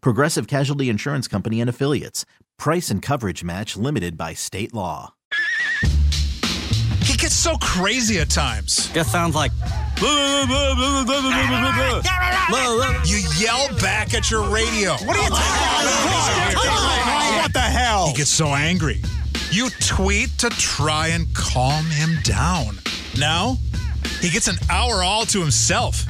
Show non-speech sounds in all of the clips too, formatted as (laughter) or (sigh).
Progressive Casualty Insurance Company and Affiliates. Price and coverage match limited by state law. He gets so crazy at times. Just sounds like. You yell back at your radio. What are you talking about? What the hell? He gets so angry. You tweet to try and calm him down. Now, he gets an hour all to himself.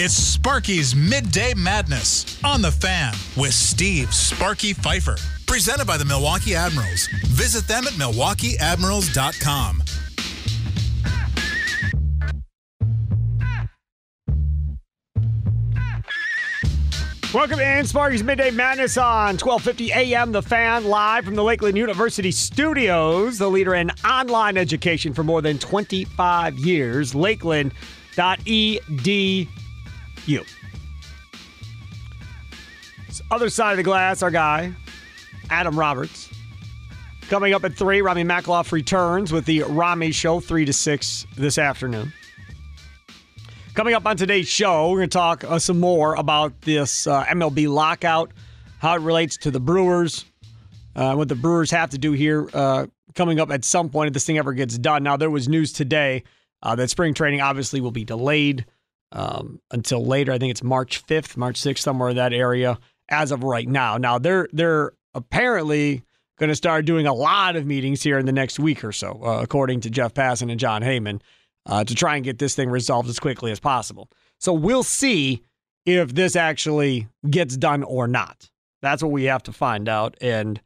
It's Sparky's Midday Madness on the fan with Steve Sparky Pfeiffer. Presented by the Milwaukee Admirals. Visit them at milwaukeeadmirals.com. Welcome in Sparky's Midday Madness on 1250 AM The Fan, live from the Lakeland University studios, the leader in online education for more than 25 years, lakeland.edu. Other side of the glass, our guy, Adam Roberts. Coming up at 3, Rami Makloff returns with the Rami Show, 3 to 6 this afternoon. Coming up on today's show, we're going to talk uh, some more about this uh, MLB lockout, how it relates to the Brewers, uh, what the Brewers have to do here uh, coming up at some point if this thing ever gets done. Now, there was news today uh, that spring training obviously will be delayed um, until later. I think it's March 5th, March 6th, somewhere in that area as of right now. Now, they're, they're apparently going to start doing a lot of meetings here in the next week or so, uh, according to Jeff Passan and Jon Heyman uh, to try and get this thing resolved as quickly as possible. So we'll see if this actually gets done or not. That's what we have to find out, and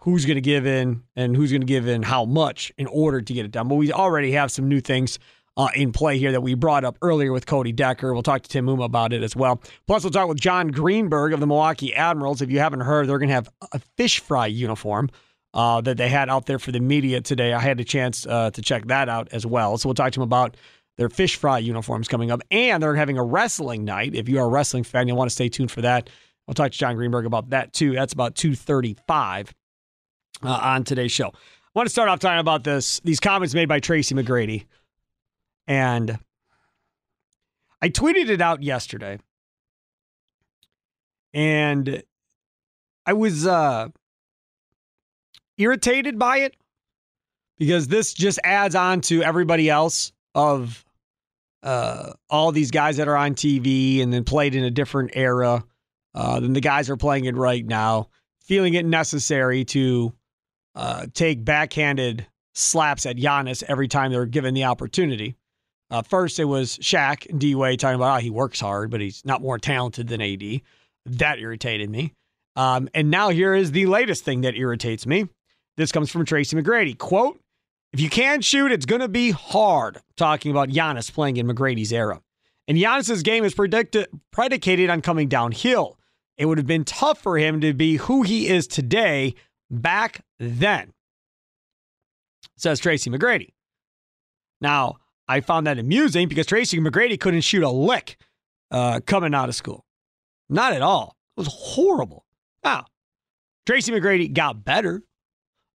who's going to give in and who's going to give in how much in order to get it done. But we already have some new things uh, in play here that we brought up earlier with Cody Decker. We'll talk to Tim Muma about it as well. Plus, we'll talk with John Greenberg of the Milwaukee Admirals. If you haven't heard, they're going to have a fish fry uniform uh, that they had out there for the media today. I had a chance uh, to check that out as well. So we'll talk to him about their fish fry uniforms coming up, and they're having a wrestling night. If you are a wrestling fan, you'll want to stay tuned for that. I'll talk to John Greenberg about that too. That's about two thirty-five uh, on today's show. I want to start off talking about this these comments made by Tracy McGrady, and I tweeted it out yesterday, and I was uh, irritated by it because this just adds on to everybody else of uh, all these guys that are on TV and then played in a different era uh, than the guys are playing it right now, feeling it necessary to uh, take backhanded slaps at Giannis every time they're given the opportunity. Uh, first, it was Shaq and D Wade talking about how he works hard, but he's not more talented than AD. That irritated me. Um, and now here is the latest thing that irritates me. This comes from Tracy McGrady. Quote, if you can't shoot, it's going to be hard. Talking about Giannis playing in McGrady's era. And Giannis's game is predicted, predicated on coming downhill. It would have been tough for him to be who he is today back then, says Tracy McGrady. Now, I found that amusing because Tracy McGrady couldn't shoot a lick uh, coming out of school. Not at all. It was horrible. Now, Tracy McGrady got better.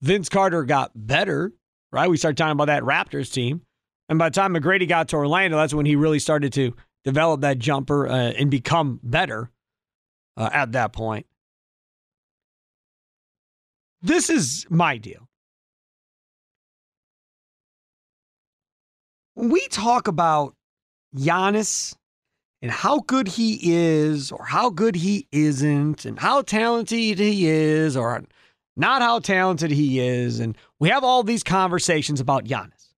Vince Carter got better, right? We started talking about that Raptors team. And by the time McGrady got to Orlando, that's when he really started to develop that jumper uh, and become better uh, at that point. This is my deal. We talk about Giannis and how good he is, or how good he isn't, and how talented he is, or not how talented he is. And we have all these conversations about Giannis.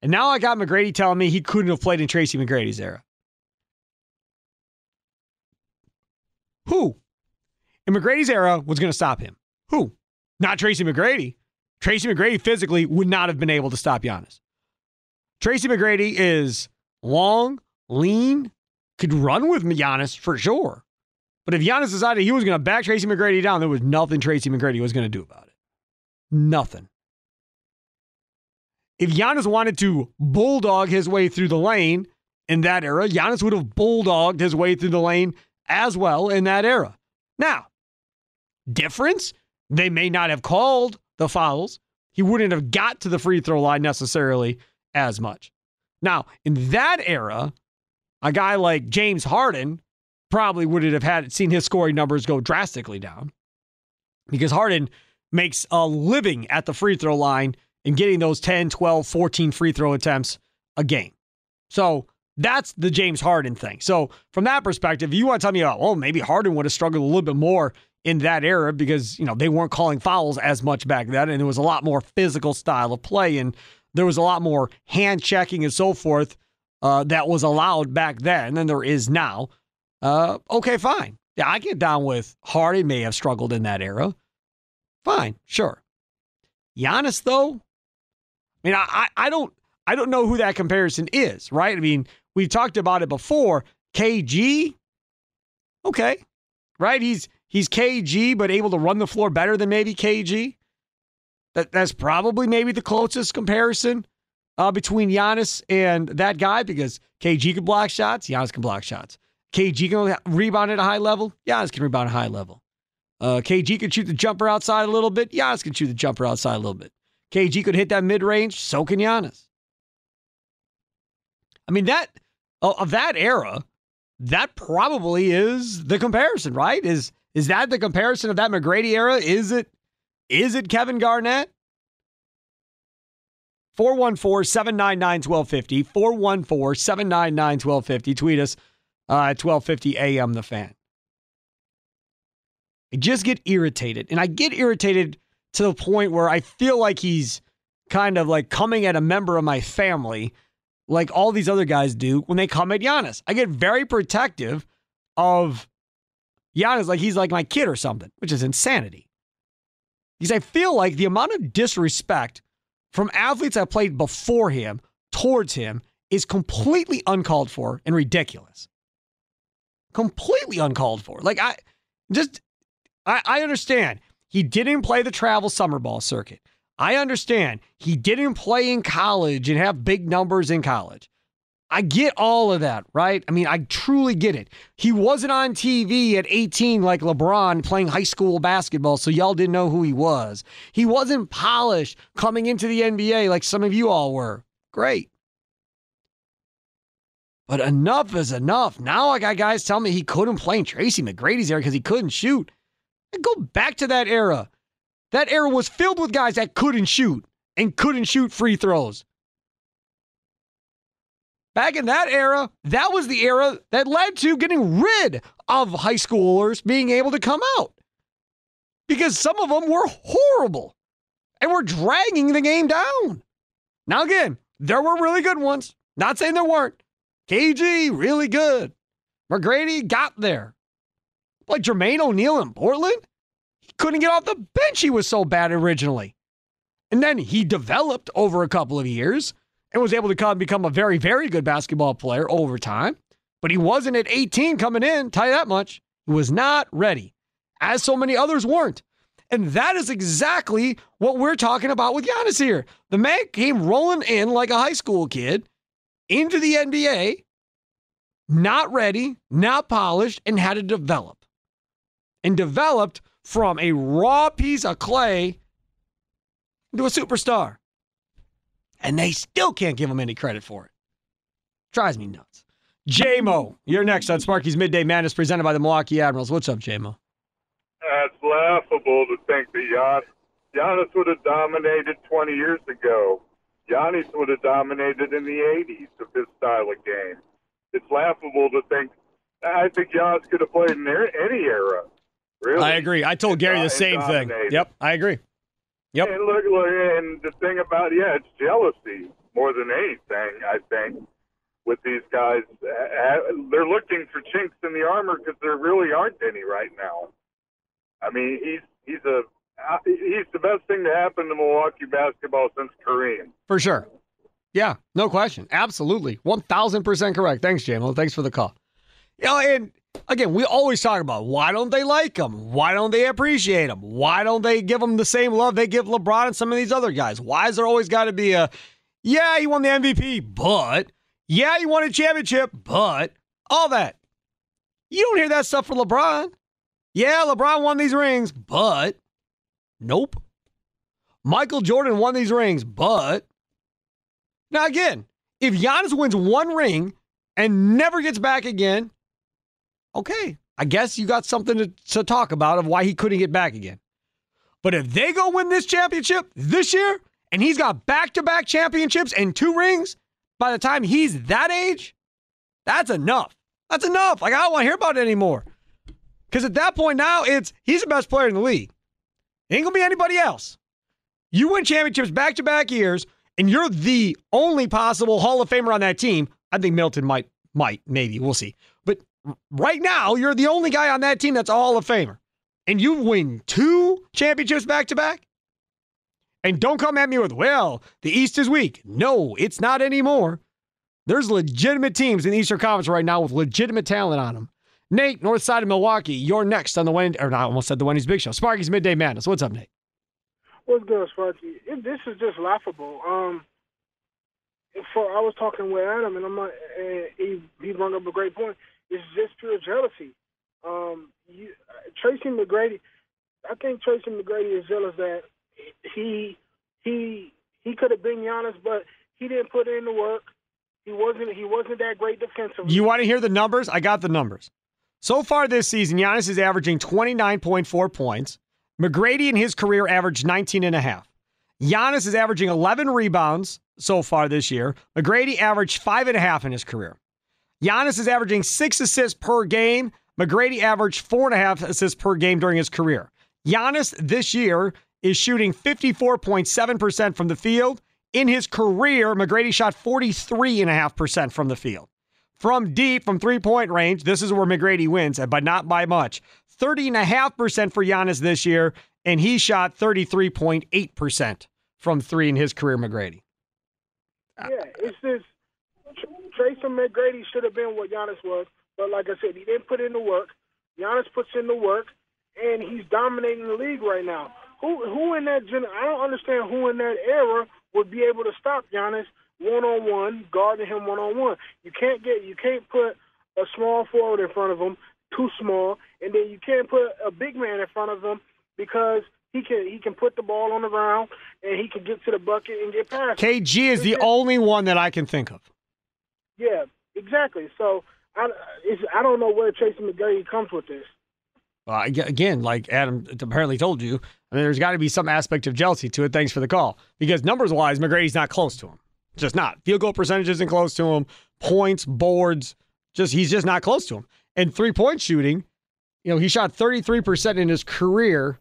And now I got McGrady telling me he couldn't have played in Tracy McGrady's era. Who in McGrady's era was going to stop him? Who? Not Tracy McGrady. Tracy McGrady physically would not have been able to stop Giannis. Tracy McGrady is long, lean, could run with Giannis for sure. But if Giannis decided he was going to back Tracy McGrady down, there was nothing Tracy McGrady was going to do about it. Nothing. If Giannis wanted to bulldog his way through the lane in that era, Giannis would have bulldogged his way through the lane as well in that era. Now, difference, they may not have called the fouls. He wouldn't have got to the free throw line necessarily as much. Now, in that era, a guy like James Harden probably would have had seen his scoring numbers go drastically down because Harden makes a living at the free throw line and getting those 10, 12, 14 free throw attempts a game. So that's the James Harden thing. So from that perspective, you want to tell me, about, oh, maybe Harden would have struggled a little bit more in that era because, you know, they weren't calling fouls as much back then and it was a lot more physical style of play and there was a lot more hand checking and so forth uh, that was allowed back then than there is now. Uh, okay, fine. Yeah, I get down with Harden may have struggled in that era. Fine, sure. Giannis, though, I mean, I, I don't I don't know who that comparison is, right? I mean, we've talked about it before. KG, okay, right? He's he's KG, but able to run the floor better than maybe KG. That that's probably maybe the closest comparison uh, between Giannis and that guy because KG can block shots, Giannis can block shots. KG can rebound at a high level, Giannis can rebound at a high level. Uh, KG can shoot the jumper outside a little bit, Giannis can shoot the jumper outside a little bit. KG could hit that mid range, so can Giannis. I mean that of that era, that probably is the comparison, right? Is is that the comparison of that McGrady era? Is it is it Kevin Garnett? 414-799-1250. 414-799-1250. Tweet us uh, at 1250 AM the fan. I just get irritated. And I get irritated to the point where I feel like he's kind of like coming at a member of my family like all these other guys do when they come at Giannis. I get very protective of Giannis like he's like my kid or something, which is insanity. Because I feel like the amount of disrespect from athletes that played before him towards him is completely uncalled for and ridiculous. Completely uncalled for. Like I just I, I understand he didn't play the travel summer ball circuit. I understand he didn't play in college and have big numbers in college. I get all of that, right? I mean, I truly get it. He wasn't on TV at 18 like LeBron playing high school basketball, so y'all didn't know who he was. He wasn't polished coming into the NBA like some of you all were. Great. But enough is enough. Now I got guys telling me he couldn't play in Tracy McGrady's era because he couldn't shoot. Go back to that era. That era was filled with guys that couldn't shoot and couldn't shoot free throws. Back in that era, that was the era that led to getting rid of high schoolers being able to come out. Because some of them were horrible and were dragging the game down. Now, again, there were really good ones. Not saying there weren't. KG, really good. McGrady got there. Like Jermaine O'Neal in Portland, he couldn't get off the bench. He was so bad originally. And then he developed over a couple of years and was able to come become a very, very good basketball player over time. But he wasn't at 18 coming in, tell you that much. He was not ready, as so many others weren't. And that is exactly what we're talking about with Giannis here. The man came rolling in like a high school kid into the NBA, not ready, not polished, and had to develop. And developed from a raw piece of clay into a superstar and they still can't give him any credit for it. Drives me nuts. JMO, you're next on Sparky's Midday Madness presented by the Milwaukee Admirals. What's up, JMO? It's laughable to think that Gian- Giannis would have dominated 20 years ago. Giannis would have dominated in the 80s of his style of game. It's laughable to think. I think Giannis could have played in any era. Really, I agree. I told Gary the same thing. Yep, I agree. Yep. And look, look, and the thing about yeah, it's jealousy more than anything. I think with these guys, Uh, they're looking for chinks in the armor because there really aren't any right now. I mean, he's he's a uh, he's the best thing to happen to Milwaukee basketball since Kareem. For sure. Yeah, no question. Absolutely. 1000% correct. Thanks, JMO. Thanks for the call. You know, and again, we always talk about why don't they like him? Why don't they appreciate him? Why don't they give him the same love they give LeBron and some of these other guys? Why is there always got to be a, yeah, he won the MVP, but, yeah, he won a championship, but, all that. You don't hear that stuff for LeBron. Yeah, LeBron won these rings, but, nope. Michael Jordan won these rings, but, now, again, if Giannis wins one ring and never gets back again, okay, I guess you got something to, to talk about of why he couldn't get back again. But if they go win this championship this year and he's got back to back championships and two rings by the time he's that age, that's enough. That's enough. Like, I don't want to hear about it anymore. Because at that point now, it's he's the best player in the league. Ain't going to be anybody else. You win championships back to back years and you're the only possible Hall of Famer on that team, I think Middleton might, might, maybe, we'll see. Right now, you're the only guy on that team that's a Hall of Famer. And you win two championships back to back? And don't come at me with, well, the East is weak. No, it's not anymore. There's legitimate teams in the Eastern Conference right now with legitimate talent on them. Nate, north side of Milwaukee, you're next on the Wendy, or not, I almost said the Wendy's Big Show. Sparky's Midday Madness. What's up, Nate? What's good, Sparky? It, this is just laughable. Um, for I was talking with Adam, and I'm like, and he he brought up a great point. It's just pure jealousy. Um, you, Tracy McGrady, I think Tracy McGrady is jealous that he he he could have been Giannis, but he didn't put in the work. He wasn't he wasn't that great defensively. You want to hear the numbers? I got the numbers. So far this season, Giannis is averaging 29.4 points. McGrady in his career averaged 19 and a half. Giannis is averaging 11 rebounds so far this year. McGrady averaged five and a half in his career. Giannis is averaging six assists per game. McGrady averaged four and a half assists per game during his career. Giannis this year is shooting 54.7% from the field. In his career, McGrady shot 43.5% from the field. From deep, from three point range, this is where McGrady wins, but not by much. 30.5% for Giannis this year, and he shot 33.8% from three in his career, McGrady. Yeah, it's just Tracy McGrady should have been what Giannis was, but like I said, he didn't put in the work. Giannis puts in the work, and he's dominating the league right now. Who who in that gen- I don't understand who in that era would be able to stop Giannis one on one, guarding him one on one. You can't get you can't put a small forward in front of him, too small, and then you can't put a big man in front of him because he can he can put the ball on the ground and he can get to the bucket and get past. KG is the only one that I can think of. Yeah, exactly. So I I don't know where Tracy McGrady comes with this. Uh, again, like Adam apparently told you, I mean, there's got to be some aspect of jealousy to it. Thanks for the call. Because numbers wise, McGrady's not close to him. Just not. Field goal percentage isn't close to him. Points, boards, just he's just not close to him. And three point shooting, you know, he shot 33% in his career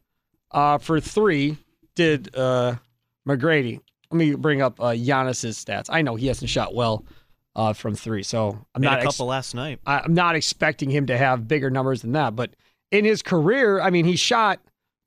uh, for three. Did uh, McGrady? Let me bring up uh, Giannis's stats. I know he hasn't shot well uh, from three, so I'm Made not a ex- couple last night. I- I'm not expecting him to have bigger numbers than that. But in his career, I mean, he shot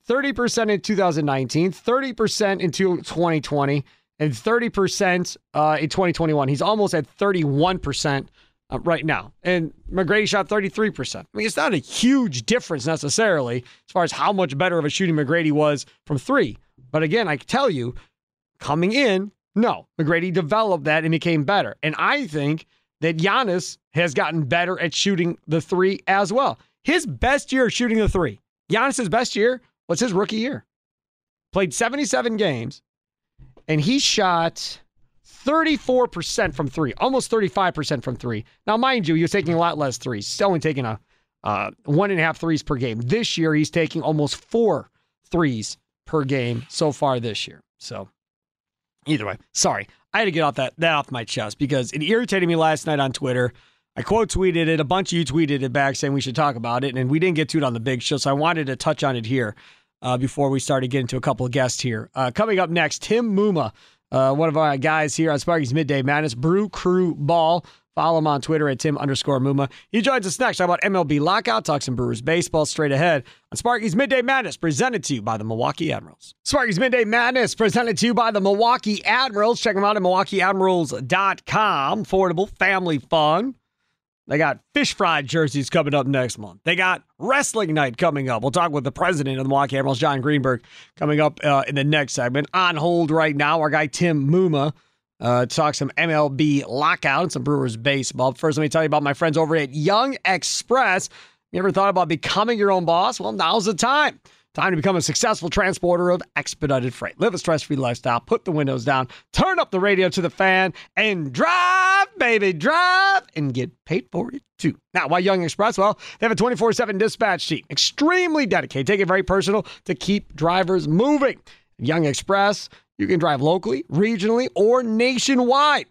30% in 2019, 30% in 2020, and 30% uh, in 2021. He's almost at 31% uh, right now. And McGrady shot 33%. I mean, it's not a huge difference necessarily as far as how much better of a shooting McGrady was from three. But again, I can tell you, coming in, no, McGrady developed that and became better. And I think that Giannis has gotten better at shooting the three as well. His best year shooting the three, Giannis's best year was his rookie year. Played 77 games, and he shot 34% from three, almost 35% from three. Now, mind you, he was taking a lot less threes, still only taking a uh, one and a half threes per game. This year, he's taking almost four threes per game so far this year. So, either way, sorry, I had to get off that that off my chest because it irritated me last night on Twitter. I quote tweeted it. A bunch of you tweeted it back saying we should talk about it, and we didn't get to it on the big show, so I wanted to touch on it here uh, before we started getting to a couple of guests here. Uh, coming up next, Tim Muma, uh, one of our guys here on Sparky's Midday Madness, Brew Crew Ball. Follow him on Twitter at Tim underscore Muma. He joins us next. Talk about MLB lockout, talk some Brewers baseball straight ahead on Sparky's Midday Madness, presented to you by the Milwaukee Admirals. Sparky's Midday Madness, presented to you by the Milwaukee Admirals. Check them out at MilwaukeeAdmirals.com. Affordable family fun. They got fish fried jerseys coming up next month. They got wrestling night coming up. We'll talk with the president of the Milwaukee Admirals, John Greenberg, coming up uh, in the next segment. On hold right now, our guy Tim Muma uh, talk some MLB lockout and some Brewers baseball. First, let me tell you about my friends over at Young Express. You ever thought about becoming your own boss? Well, now's the time. Time to become a successful transporter of expedited freight. Live a stress free lifestyle, put the windows down, turn up the radio to the fan, and drive, baby, drive, and get paid for it too. Now, why Young Express? Well, they have a 24 7 dispatch team, extremely dedicated, take it very personal to keep drivers moving. Young Express, you can drive locally, regionally, or nationwide.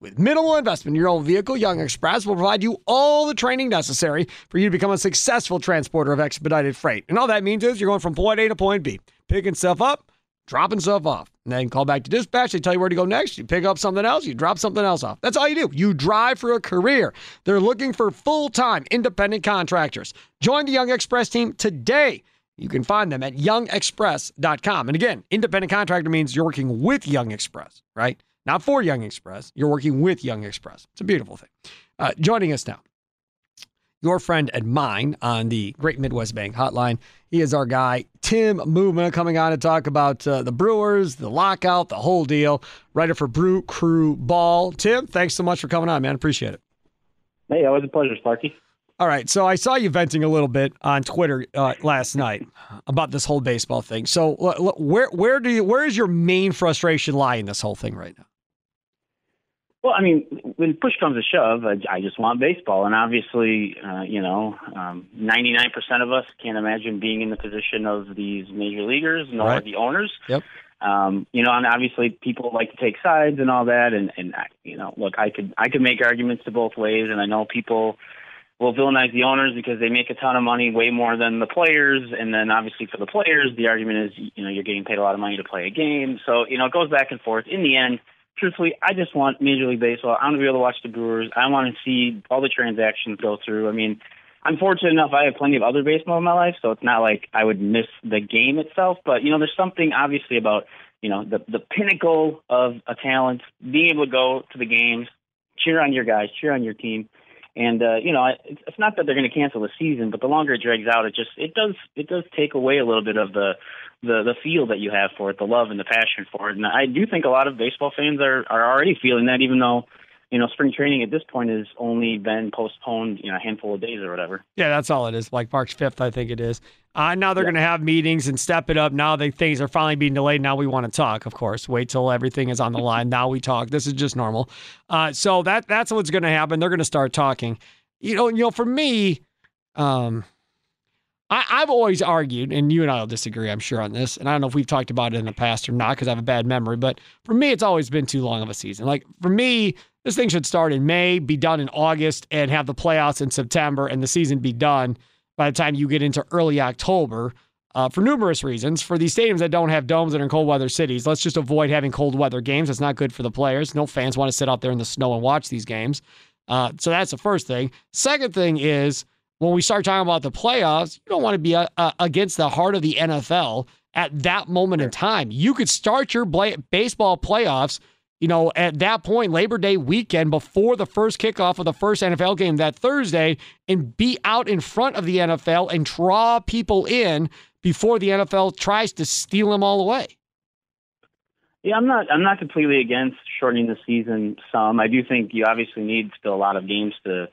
With minimal investment in your own vehicle, Young Express will provide you all the training necessary for you to become a successful transporter of expedited freight. And all that means is you're going from point A to point B, picking stuff up, dropping stuff off. And then call back to dispatch. They tell you where to go next. You pick up something else, you drop something else off. That's all you do. You drive for a career. They're looking for full time independent contractors. Join the Young Express team today. You can find them at youngexpress.com. And again, independent contractor means you're working with Young Express, right? not for Young Express. You're working with Young Express. It's a beautiful thing. Uh, joining us now, your friend and mine on the Great Midwest Bank Hotline. He is our guy, Tim Movement, coming on to talk about uh, the Brewers, the lockout, the whole deal. Writer for Brew Crew Ball. Tim, thanks so much for coming on, man. Appreciate it. Hey, always a pleasure, Sparky. All right, so I saw you venting a little bit on Twitter uh, last night about this whole baseball thing. So, where where do you where is your main frustration lie in this whole thing right now? Well, I mean, when push comes to shove, I, I just want baseball, and obviously, uh, you know, um, 99% of us can't imagine being in the position of these major leaguers, nor right. the owners. Yep. Um, you know, and obviously, people like to take sides and all that, and and you know, look, I could I could make arguments to both ways, and I know people will villainize the owners because they make a ton of money, way more than the players, and then obviously for the players, the argument is, you know, you're getting paid a lot of money to play a game, so you know, it goes back and forth. In the end truthfully, I just want Major League Baseball. I want to be able to watch the Brewers. I want to see all the transactions go through. I mean, I'm fortunate enough I have plenty of other baseball in my life, so it's not like I would miss the game itself. But you know, there's something obviously about you know the the pinnacle of a talent being able to go to the games, cheer on your guys, cheer on your team. And uh, you know, it's not that they're going to cancel the season, but the longer it drags out, it just it does it does take away a little bit of the the the feel that you have for it, the love and the passion for it. And I do think a lot of baseball fans are are already feeling that, even though you know spring training at this point has only been postponed, you know, a handful of days or whatever. Yeah, that's all it is. Like March fifth, I think it is. Uh, now they're yeah. going to have meetings and step it up. Now the things are finally being delayed. Now we want to talk. Of course, wait till everything is on the line. now we talk. This is just normal. Uh, so that that's what's going to happen. They're going to start talking. You know, you know, for me, um, I, have always argued, and you and I will disagree, I'm sure, on this. And I don't know if we've talked about it in the past or not because I have a bad memory. But for me, it's always been too long of a season. Like for me, this thing should start in May, be done in August, and have the playoffs in September, and the season be done by the time you get into early October. Uh, for numerous reasons. For these stadiums that don't have domes that are in cold weather cities, let's just avoid having cold weather games. It's not good for the players. No fans want to sit out there in the snow and watch these games. Uh, so that's the first thing. Second thing is when we start talking about the playoffs, you don't want to be uh, uh against the heart of the NFL at that moment in time. You could start your baseball playoffs, you know, at that point, Labor Day weekend before the first kickoff of the first NFL game that Thursday, and be out in front of the NFL and draw people in before the NFL tries to steal them all away. Yeah, I'm not. I'm not completely against shortening the season. Some, I do think you obviously need still a lot of games to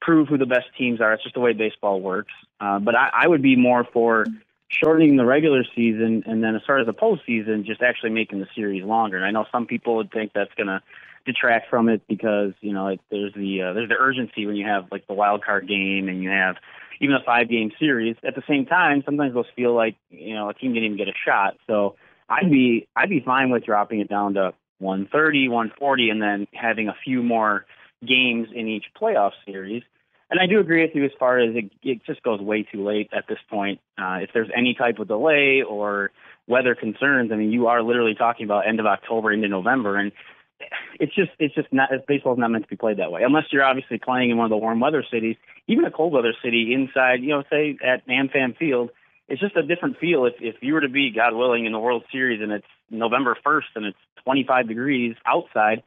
prove who the best teams are. It's just the way baseball works. Uh, but I, I would be more for shortening the regular season and then as far as the postseason, just actually making the series longer. And I know some people would think that's going to detract from it because you know it, there's the uh, there's the urgency when you have like the wild card game and you have even a five game series. At the same time, sometimes those feel like you know a team didn't even get a shot. So I'd be I'd be fine with dropping it down to 130, 140, and then having a few more games in each playoff series. And I do agree with you as far as it, it just goes way too late at this point. Uh, if there's any type of delay or weather concerns, I mean, you are literally talking about end of October into November, and it's just it's just not baseball's not meant to be played that way unless you're obviously playing in one of the warm weather cities. Even a cold weather city inside, you know, say at AmFam Field, it's just a different feel. If if you were to be, God willing, in the World Series and it's November first and it's 25 degrees outside,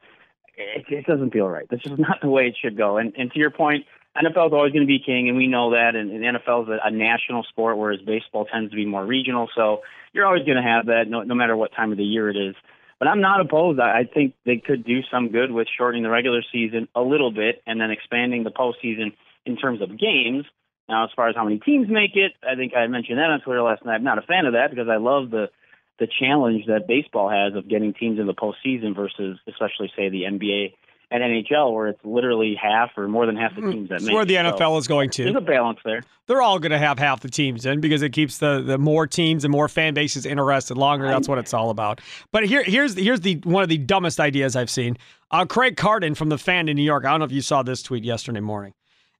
it, it doesn't feel right. This is not the way it should go. And and to your point, NFL is always going to be king, and we know that. And, and NFL is a, a national sport, whereas baseball tends to be more regional. So you're always going to have that, no, no matter what time of the year it is. But I'm not opposed. I think they could do some good with shortening the regular season a little bit and then expanding the postseason in terms of games. Now, as far as how many teams make it, I think I mentioned that on Twitter last night. I'm not a fan of that because I love the the challenge that baseball has of getting teams in the postseason versus, especially say the NBA and NHL, where it's literally half or more than half the teams that make where the NFL So is going to. There's a balance there. They're all going to have half the teams in because it keeps the, the more teams and more fan bases interested longer. That's what it's all about. But here here's here's the one of the dumbest ideas I've seen. Uh, Craig Carton from the Fan in New York. I don't know if you saw this tweet yesterday morning.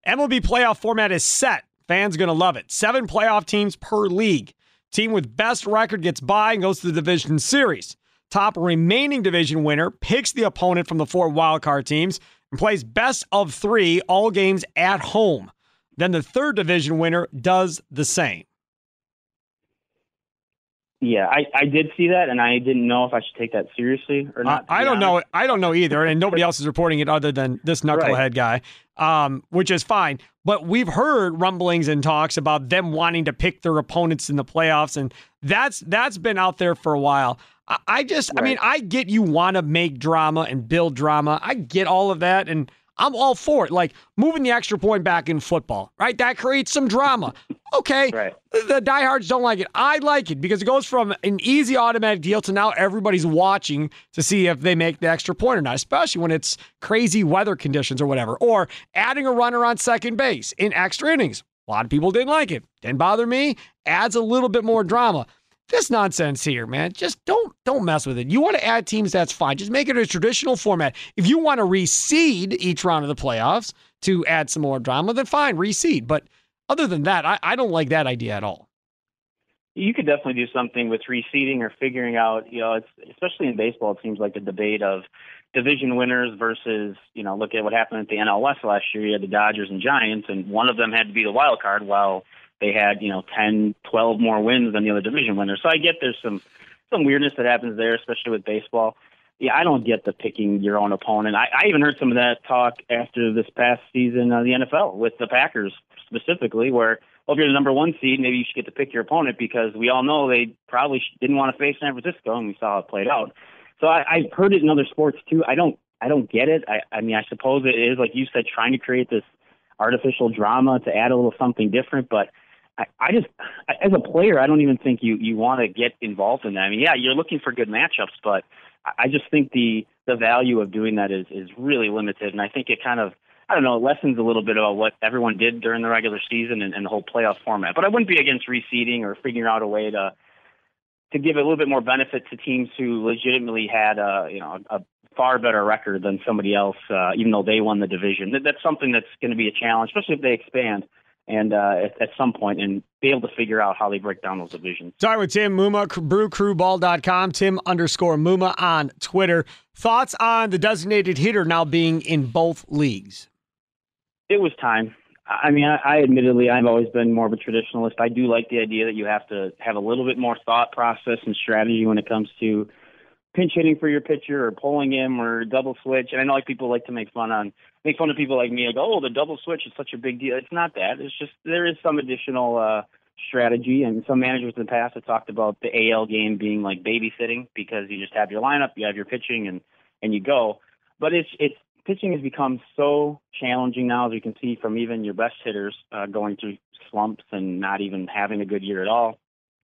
MLB playoff format is set. Fans going to love it. Seven playoff teams per league. Team with best record gets by and goes to the division series. Top remaining division winner picks the opponent from the four wildcard teams and plays best of three all games at home. Then the third division winner does the same. Yeah, I, I did see that, and I didn't know if I should take that seriously or not. to I don't honest. know. I don't know either, and nobody (laughs) else is reporting it other than this knucklehead guy, um, which is fine. But we've heard rumblings and talks about them wanting to pick their opponents in the playoffs, and that's that's been out there for a while. I, just, I mean, I get you want to make drama and build drama. I get all of that, and I'm all for it. Like moving the extra point back in football, right? That creates some drama. Okay. (laughs) Right. The diehards don't like it. I like it because it goes from an easy automatic deal to now everybody's watching to see if they make the extra point or not, especially when it's crazy weather conditions or whatever. Or adding a runner on second base in extra innings. A lot of people didn't like it. Didn't bother me. Adds a little bit more drama. This nonsense here, man. Just don't don't mess with it. You want to add teams, that's fine. Just make it a traditional format. If you want to reseed each round of the playoffs to add some more drama, then fine, reseed. But other than that, I, I don't like that idea at all. you could definitely do something with reseeding or figuring out, you know, it's especially in baseball, it seems like the debate of division winners versus, you know, look at what happened at the NL West last year. You had the Dodgers and Giants, and one of them had to be the wild card while they had, you know, 10, 12 more wins than the other division winners. So I get there's some some weirdness that happens there, especially with baseball. Yeah, I don't get the picking your own opponent. I, I even heard some of that talk after this past season of the NFL with the Packers specifically, where well, if you're the number one seed, maybe you should get to pick your opponent because we all know they probably didn't want to face San Francisco, and we saw it played out. So I, I've heard it in other sports too. I don't, I don't get it. I, I mean, I suppose it is like you said, trying to create this artificial drama to add a little something different, but. I, I just, as a player, I don't even think you you want to get involved in that. I mean, yeah, you're looking for good matchups, but I just think the the value of doing that is is really limited, and I think it kind of I don't know, lessens a little bit about what everyone did during the regular season and, and the whole playoff format. But I wouldn't be against reseeding or figuring out a way to to give a little bit more benefit to teams who legitimately had a you know a far better record than somebody else, uh, even though they won the division. That, that's something that's going to be a challenge, especially if they expand and uh, at, at some point and be able to figure out how they break down those divisions. Sorry with Tim Muma, brewcrewball.com, Tim underscore Muma on Twitter. Thoughts on the designated hitter now being in both leagues? It was time. I mean, I, I admittedly, I've always been more of a traditionalist. I do like the idea that you have to have a little bit more thought process and strategy when it comes to pinch hitting for your pitcher or pulling him or double switch. And I know like people like to make fun on make fun of people like me, like, oh, the double switch is such a big deal. It's not that. It's just there is some additional uh strategy and some managers in the past have talked about the AL game being like babysitting because you just have your lineup, you have your pitching and and you go. But it's it's pitching has become so challenging now as we can see from even your best hitters uh, going through slumps and not even having a good year at all.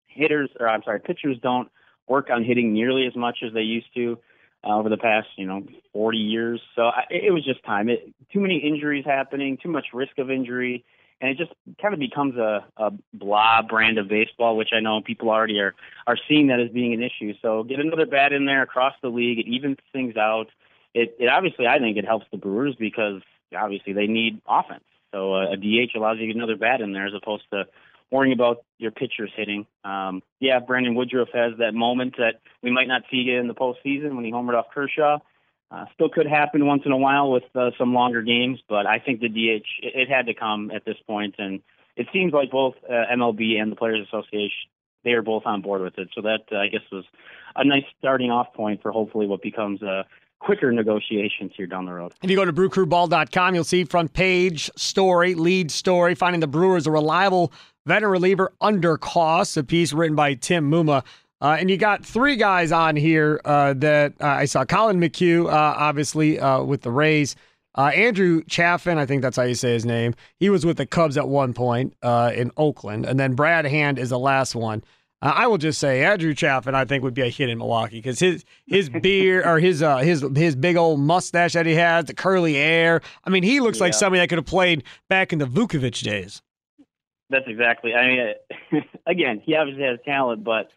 Hitters or I'm sorry, pitchers don't work on hitting nearly as much as they used to uh, over the past, you know, 40 years. So I, it was just time. It, too many injuries happening, too much risk of injury, and it just kind of becomes a, a blah brand of baseball, which I know people already are are seeing that as being an issue. So get another bat in there across the league. It evens things out. It it, obviously I think it helps the Brewers because obviously they need offense. So uh, a DH allows you another bat in there as opposed to worrying about your pitchers hitting. Um, yeah, Brandon Woodruff has that moment that we might not see in the postseason when he homered off Kershaw. Uh, still could happen once in a while with uh, some longer games, but I think the DH it, it had to come at this point, and it seems like both uh, MLB and the Players Association they are both on board with it. So that uh, I guess was a nice starting off point for hopefully what becomes a quicker negotiations here down the road. If you go to brewcrewball.com, you'll see front page story, lead story, finding the Brewers a reliable veteran reliever under cost, a piece written by Tim Muma. Uh, and you got three guys on here uh, that uh, I saw. Collin McHugh, uh, obviously, uh, with the Rays. Uh, Andrew Chafin, I think that's how you say his name. He was with the Cubs at one point in Oakland. And then Brad Hand is the last one. I will just say Andrew Chafin, I think, would be a hit in Milwaukee because his his (laughs) beard or his uh, his his big old mustache that he has, the curly hair. I mean, he looks yeah. like somebody that could have played back in the Vuckovich days. That's exactly. I mean, (laughs) again, he obviously has talent, but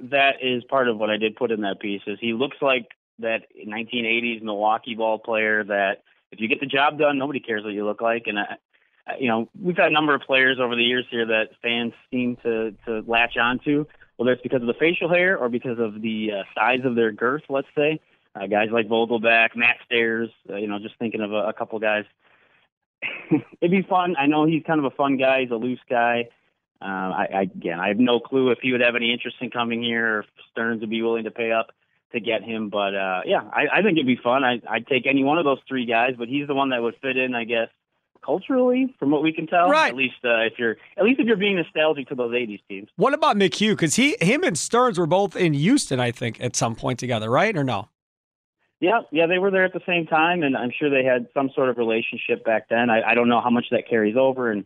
that is part of what I did put in that piece. Is he looks like that 1980s Milwaukee ball player that if you get the job done, nobody cares what you look like, and I, you know, we've had a number of players over the years here that fans seem to to latch onto, whether it's because of the facial hair or because of the uh, size of their girth. Let's say uh, guys like Vogelbach, Matt Stairs. Uh, you know, just thinking of a, a couple guys. (laughs) It'd be fun. I know he's kind of a fun guy. He's a loose guy. Uh, I, I again, I have no clue if he would have any interest in coming here, or if Stearns would be willing to pay up to get him. But uh, yeah, I, I think it'd be fun. I, I'd take any one of those three guys, but he's the one that would fit in, I guess, culturally, from what we can tell. Right. At least uh, if you're at least if you're being nostalgic to those '80s teams. What about McHugh? Because he, him, and Stearns were both in Houston, I think, at some point together, right? Or no? Yeah, yeah, they were there at the same time, and I'm sure they had some sort of relationship back then. I, I don't know how much that carries over, and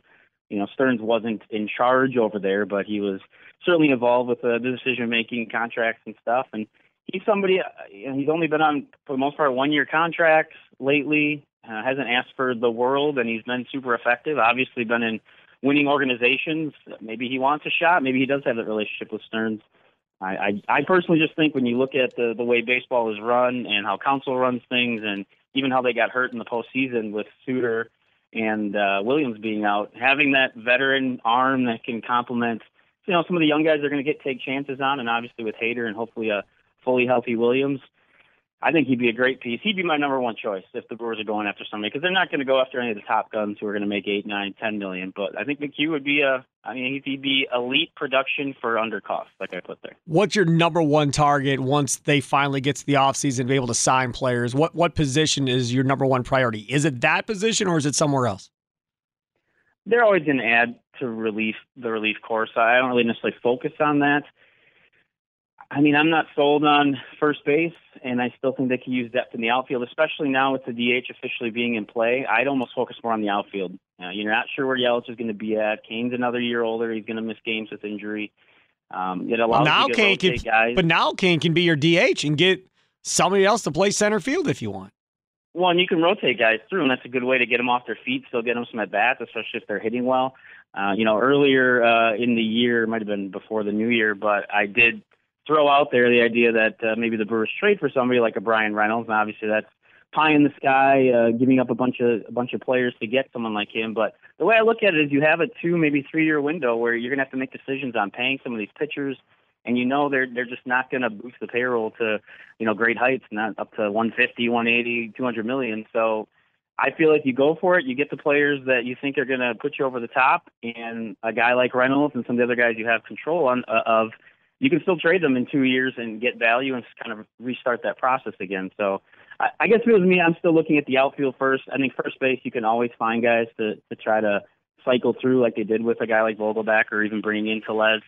you know, Stearns wasn't in charge over there, but he was certainly involved with uh, the decision making, contracts, and stuff. And he's somebody. Know, he's only been on for the most part one year contracts lately uh, hasn't asked for the world, and he's been super effective. Obviously, been in winning organizations. Maybe he wants a shot. Maybe he does have that relationship with Stearns. I, I, I personally just think when you look at the the way baseball is run and how Counsell runs things, and even how they got hurt in the postseason with Suter and uh, Williams being out, having that veteran arm that can complement, you know, some of the young guys they're going to get take chances on, and obviously with Hader and hopefully a fully healthy Williams. I think he'd be a great piece. He'd be my number one choice if the Brewers are going after somebody because they're not going to go after any of the top guns who are going to make eight, nine, ten million. But I think McHugh would be a. I mean, he'd be elite production for under cost, like I put there. What's your number one target once they finally get to the offseason and be able to sign players? What what position is your number one priority? Is it that position or is it somewhere else? They're always going to add to relief the relief course. I don't really necessarily focus on that. I mean, I'm not sold on first base, and I still think they can use depth in the outfield, especially now with the DH officially being in play. I'd almost focus more on the outfield. Uh, you're not sure where Yelich is going to be at. Cain's another year older. He's going to miss games with injury. Um, it allows well, now you to Cain can, guys. But now Cain can be your DH and get somebody else to play center field if you want. Well, and you can rotate guys through, and that's a good way to get them off their feet, still get them some at bats, especially if they're hitting well. Uh, you know, earlier uh, in the year, might have been before the new year, but I did throw out there the idea that uh, maybe the Brewers trade for somebody like a Bryan Reynolds, and obviously that's pie in the sky, uh, giving up a bunch of a bunch of players to get someone like him. But the way I look at it is, you have a two, maybe three year window where you're to have to make decisions on paying some of these pitchers, and you know they're they're just not to boost the payroll to you know great heights, not up to 150, 180, 200 million. So. I feel like you go for it, you get the players that you think are going to put you over the top, and a guy like Reynolds and some of the other guys you have control on uh, of you can still trade them in two years and get value and kind of restart that process again. So I, I guess if it was me, I'm still looking at the outfield first. I think first base, you can always find guys to, to try to cycle through like they did with a guy like Vogelbach or even bringing in Tellez.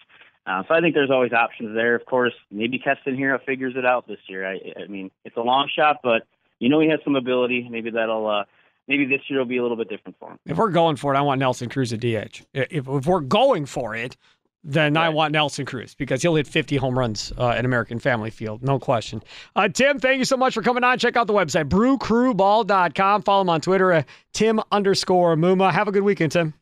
Uh, so I think there's always options there. Of course, maybe Keston Hiura figures it out this year. I, I mean, it's a long shot, but you know he has some ability. Maybe that'll uh, maybe this year will be a little bit different for him. If we're going for it, I want Nelson Cruz at DH. If, if we're going for it, then right. I want Nelson Cruz because he'll hit 50 home runs uh, at American Family Field, no question. Uh, Tim, thank you so much for coming on. Check out the website, brewcrewball.com. Follow him on Twitter, uh, Tim underscore Muma. Have a good weekend, Tim.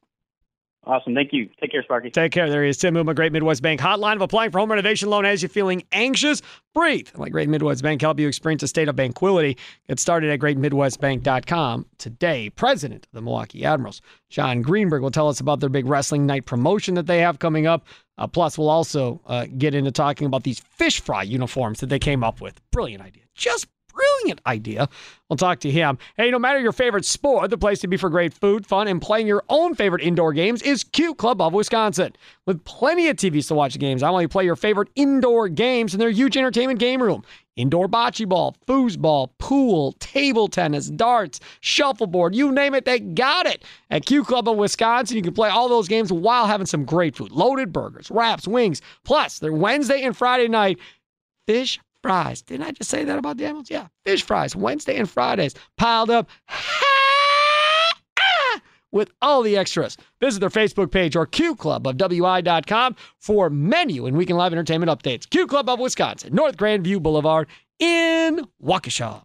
Awesome. Thank you. Take care, Sparky. Take care. There he is. Tim Muma, Great Midwest Bank hotline of applying for home renovation loan as you're feeling anxious. Breathe. Like Great Midwest Bank, help you experience a state of tranquility. Get started at greatmidwestbank.com today. President of the Milwaukee Admirals, John Greenberg, will tell us about their big wrestling night promotion that they have coming up. Uh, plus, we'll also uh, get into talking about these fish fry uniforms that they came up with. Brilliant idea. Just brilliant idea. We'll talk to him. Hey, no matter your favorite sport, the place to be for great food, fun, and playing your own favorite indoor games is Q Club of Wisconsin. With plenty of TVs to watch the games, not only play your favorite indoor games in their huge entertainment game room. Indoor bocce ball, foosball, pool, table tennis, darts, shuffleboard, you name it, they got it. At Q Club of Wisconsin, you can play all those games while having some great food. Loaded burgers, wraps, wings. Plus, their Wednesday and Friday night fish fries. Didn't I just say that about the animals? Yeah, fish fries, Wednesday and Fridays, piled up (laughs) with all the extras. Visit their Facebook page or Q Club of QClubofWI.com for menu and weekend live entertainment updates. Q Club of Wisconsin, North Grandview Boulevard in Waukesha.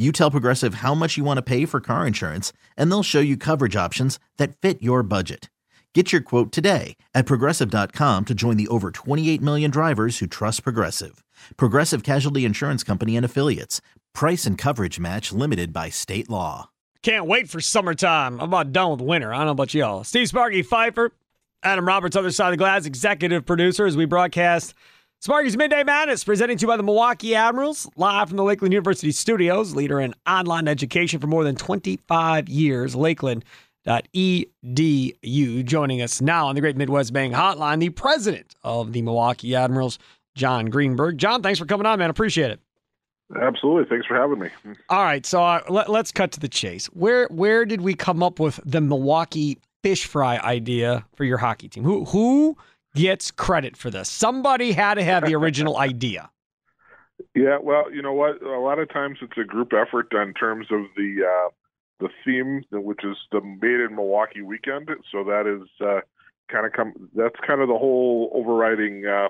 You tell Progressive how much you want to pay for car insurance, and they'll show you coverage options that fit your budget. Get your quote today at progressive.com to join the over 28 million drivers who trust Progressive. Progressive Casualty Insurance Company and Affiliates. Price and coverage match limited by state law. Can't wait for summertime. I'm about done with winter. I don't know about y'all. Steve Sparky Pfeiffer, Adam Roberts, other side of the glass, executive producer as we broadcast Sparky's Midday Madness, presented to you by the Milwaukee Admirals, live from the Lakeland University studios, leader in online education for more than 25 years. Lakeland.edu. Joining us now on the Great Midwest Bank Hotline, the president of the Milwaukee Admirals, John Greenberg. John, thanks for coming on, man. Appreciate it. Absolutely. Thanks for having me. All right, so uh, let, us cut to the chase. Where where did we come up with the Milwaukee fish fry idea for your hockey team? Who who gets credit for this. Somebody had to have the original (laughs) idea. Yeah, well, you know what? A lot of times it's a group effort in terms of the uh, the theme, which is the Made in Milwaukee weekend. So that is uh, kind of come. That's kind of the whole overriding uh,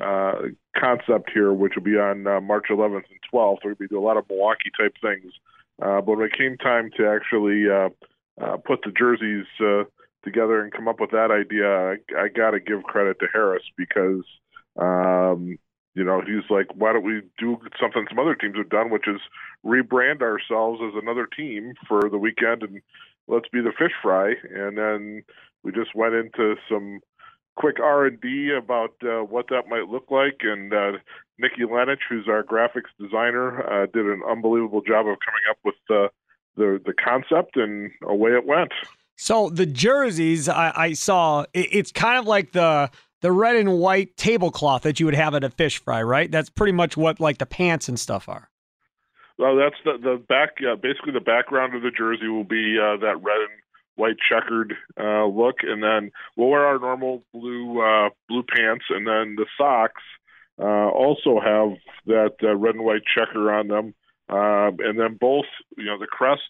uh, concept here, which will be on uh, March 11th and 12th. We'll be doing a lot of Milwaukee type things. Uh, but when it came time to actually uh, uh, put the jerseys uh, together and come up with that idea, I, I got to give credit to Harris because, um, you know, he's like, why don't we do something some other teams have done, which is rebrand ourselves as another team for the weekend and let's be the fish fry. And then we just went into some quick R and D about uh, what that might look like. And uh, Nikki Lenich, who's our graphics designer, uh, did an unbelievable job of coming up with the the concept, and away it went. So the jerseys I, I saw, it, it's kind of like the the red and white tablecloth that you would have at a fish fry, right? That's pretty much what like the pants and stuff are. Well, that's the the back. Uh, basically, the background of the jersey will be uh, that red and white checkered uh, look, and then we'll wear our normal blue uh, blue pants, and then the socks uh, also have that uh, red and white checker on them, uh, and then both you know the crest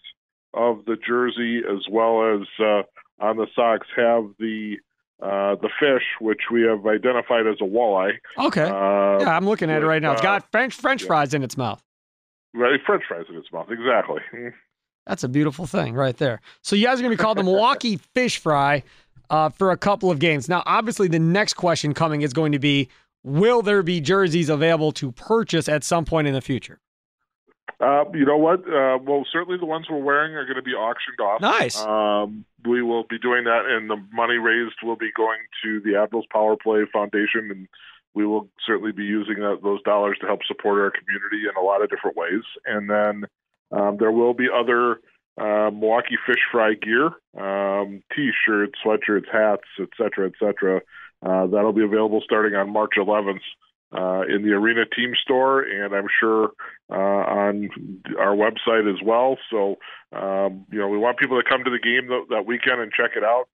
of the jersey as well as uh, on the socks have the uh, the fish, which we have identified as a walleye. Okay. Uh, yeah, I'm looking at it right now. It's got French French fries in its mouth. Right, French fries in its mouth. Exactly. (laughs) That's a beautiful thing right there. So you guys are going to be called the Milwaukee (laughs) Fish Fry uh, for a couple of games. Now, obviously, the next question coming is going to be: Will there be jerseys available to purchase at some point in the future? Uh, you know what? Uh, well, certainly the ones we're wearing are going to be auctioned off. Nice. Um, we will be doing that, and the money raised will be going to the Admirals Power Play Foundation, and we will certainly be using that, those dollars to help support our community in a lot of different ways. And then um, there will be other uh, Milwaukee Fish Fry gear, um, T-shirts, sweatshirts, hats, etc., cetera, et cetera. Uh, that'll be available starting on March 11th uh, in the Arena Team Store, and I'm sure uh, on our website as well. So, um, you know, we want people to come to the game th- that weekend and check it out.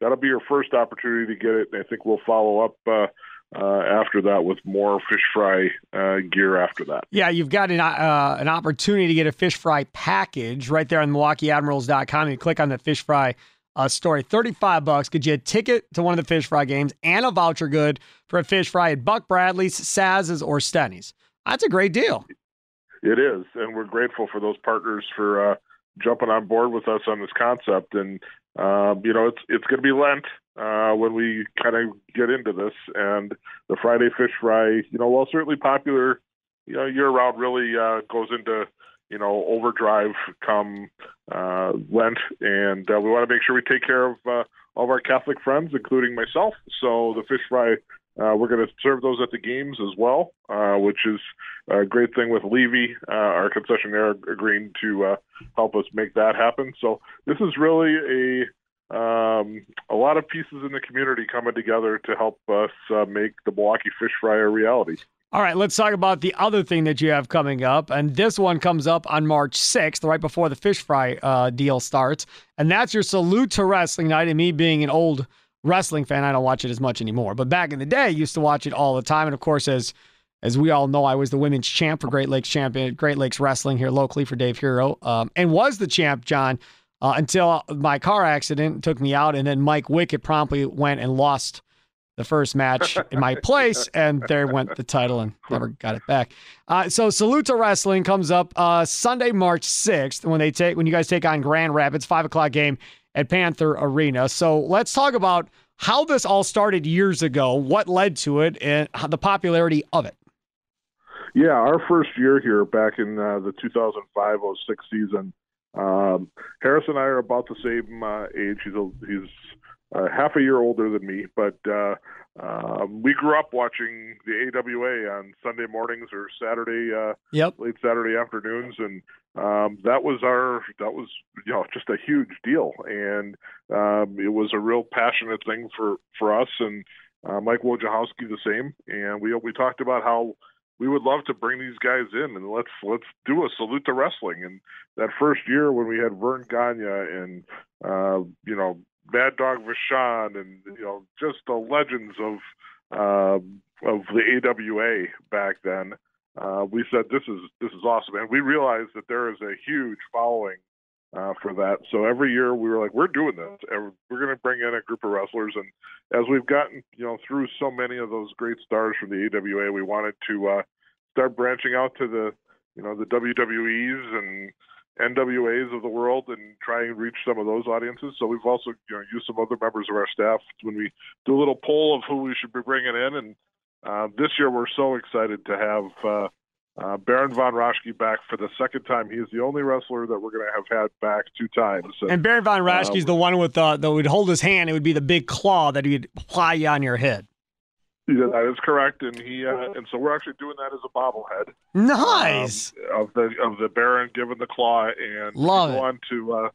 That'll be your first opportunity to get it, and I think we'll follow up uh, uh, after that with more fish fry uh, gear after that. Yeah, you've got an, uh, an opportunity to get a fish fry package right there on MilwaukeeAdmirals.com. You click on the fish fry uh, story. 35 bucks get you a ticket to one of the fish fry games and a voucher good for a fish fry at Buck Bradley's, Saz's, or Stenny's. That's a great deal. It is, and we're grateful for those partners for uh, jumping on board with us on this concept. And um, you know, it's it's going to be Lent uh, when we kind of get into this, and the Friday fish fry, you know, while certainly popular, you know, year round, really uh, goes into you know overdrive come uh, Lent, and uh, we want to make sure we take care of uh, all of our Catholic friends, including myself. So the fish fry. Uh, we're going to serve those at the games as well, uh, which is a great thing with Levy, uh, our concessionaire, agreeing to help us make that happen. So this is really a um, a lot of pieces in the community coming together to help us uh, make the Milwaukee Fish Fry a reality. All right, let's talk about the other thing that you have coming up. And this one comes up on March 6th, right before the fish fry uh, deal starts. And that's your salute to wrestling night. And me being an old wrestling fan, I don't watch it as much anymore. But back in the day, I used to watch it all the time. And of course, as as we all know, I was the women's champ for Great Lakes champion, Great Lakes Wrestling here locally for Dave Herro, um, and was the champ, John, uh, until my car accident took me out, and then Mike Wickett promptly went and lost the first match in my place, (laughs) and there went the title and never got it back. Uh, so Salute to Wrestling comes up uh, Sunday, March sixth, when they take when you guys take on Grand Rapids, five o'clock game at Panther Arena. So let's talk about how this all started years ago, what led to it, and the popularity of it. Yeah, our first year here back in uh, the 2005-06 season, um, Harris and I are about the same uh, age. He's a, he's uh, half a year older than me, but uh, um, we grew up watching the AWA on Sunday mornings or Saturday, uh, yep. late Saturday afternoons, and um, that was our that was you know just a huge deal, and um, it was a real passionate thing for for us and uh, Mike Wojciechowski the same, and we we talked about how we would love to bring these guys in and let's let's do a salute to wrestling. And that first year when we had Verne Gagne and uh, you know Mad Dog Vachon and you know just the legends of uh, of the AWA back then. Uh, we said this is this is awesome, and we realized that there is a huge following uh, for that. So every year we were like, we're doing this. and We're going to bring in a group of wrestlers, and as we've gotten you know through so many of those great stars from the AWA, we wanted to uh, start branching out to the you know the WWEs and NWAs of the world and try and reach some of those audiences. So we've also you know used some other members of our staff when we do a little poll of who we should be bringing in. And uh, this year we're so excited to have uh, uh, Baron von Raschke back for the second time. He is the only wrestler that we're going to have had back two times. And, and Baron von Raschke is the one with uh, that would hold his hand. It would be the big claw that he'd apply you on your head. Yeah, that is correct, and he uh, and so we're actually doing that as a bobblehead. Nice um, of the of the Baron giving the claw, and Love go it. on to uh,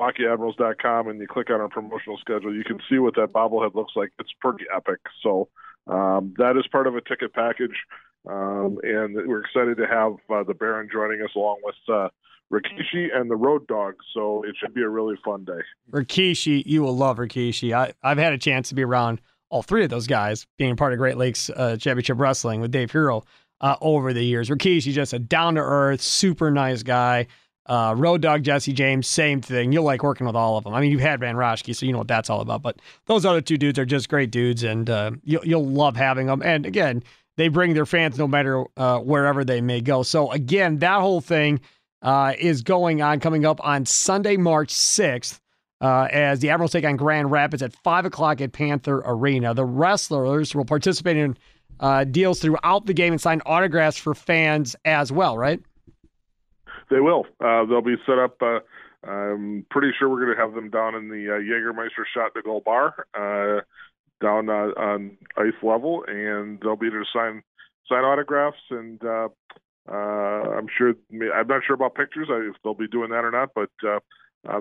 MilwaukeeAdmirals.com and you click on our promotional schedule. You can see what that bobblehead looks like. It's pretty epic. So um, that is part of a ticket package, um, and we're excited to have uh, the Baron joining us along with. Uh, Rikishi and the Road Dog, so it should be a really fun day. Rikishi, you will love Rikishi. I, I've had a chance to be around all three of those guys being part of Great Lakes uh, Championship Wrestling with Dave Herro uh, over the years. Rikishi, just a down to earth, super nice guy. Uh, Road Dog Jesse James, same thing. You'll like working with all of them. I mean, you've had von Raschke, so you know what that's all about. But those other two dudes are just great dudes, and uh, you'll, you'll love having them. And again, they bring their fans no matter uh, wherever they may go. So again, that whole thing uh, is going on coming up on Sunday, March 6th. Uh, as the Admirals take on Grand Rapids at 5 o'clock at Panther Arena. The wrestlers will participate in uh, deals throughout the game and sign autographs for fans as well, right? They will. Uh, they'll be set up. Uh, I'm pretty sure we're going to have them down in the uh, Jägermeister Shot to Goal bar, uh, down on ice level, and they'll be there to sign sign autographs. And uh, I'm sure. I'm not sure about pictures if they'll be doing that or not, but uh,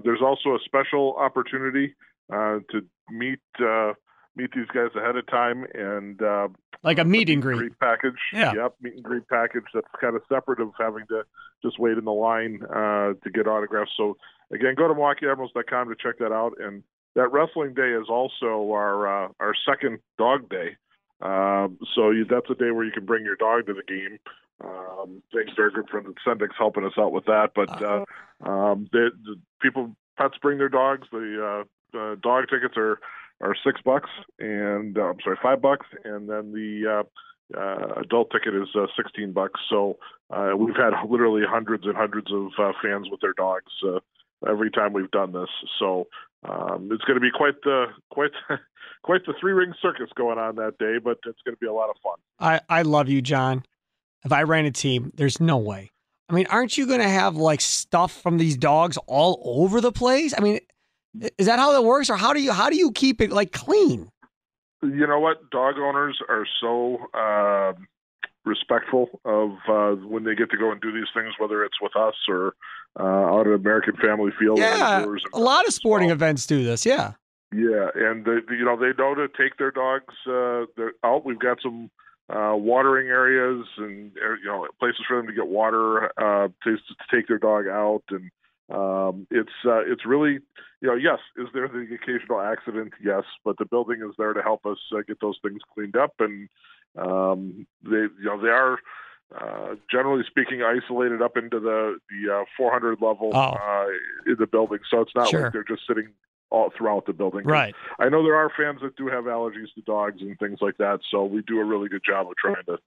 there's also a special opportunity uh, to meet uh, meet these guys ahead of time and uh, like a meet and greet. greet package. Yeah. Yep, meet and greet package that's kind of separate of having to just wait in the line uh, to get autographs. So again, go to MilwaukeeAdmirals.com to check that out. And that wrestling day is also our uh, our second dog day. Um, so you, that's a day where you can bring your dog to the game. Um, thanks to our good friend at Sendik's helping us out with that. But uh, um, the, the people pets bring their dogs. The uh, uh, dog tickets are are six bucks, and uh, I'm sorry, five bucks, and then the uh, uh, adult ticket is uh, sixteen bucks. So uh, we've had literally hundreds and hundreds of uh, fans with their dogs uh, every time we've done this. So um, it's going to be quite the quite (laughs) quite the three ring circus going on that day, but it's going to be a lot of fun. I, I love you, John. If I ran a team, there's no way. I mean, aren't you going to have like stuff from these dogs all over the place? I mean, is that how that works, or how do you how do you keep it like clean? You know what? Dog owners are so um respectful of uh, when they get to go and do these things, whether it's with us or uh, out at American Family Field. Yeah, a lot of sporting events do this. Yeah. Yeah, and they, you know they know to take their dogs uh, out. We've got some uh, watering areas and uh, you know places for them to get water, uh, to, to take their dog out, and um, it's uh, it's really you know yes, is there the occasional accident? Yes, but the building is there to help us uh, get those things cleaned up, and um, they you know they are. Uh, generally speaking, isolated up into the the uh, 400 level Oh. uh, in the building, so it's not Sure. like they're just sitting all throughout the building. Right. I know there are fans that do have allergies to dogs and things like that, so we do a really good job of trying to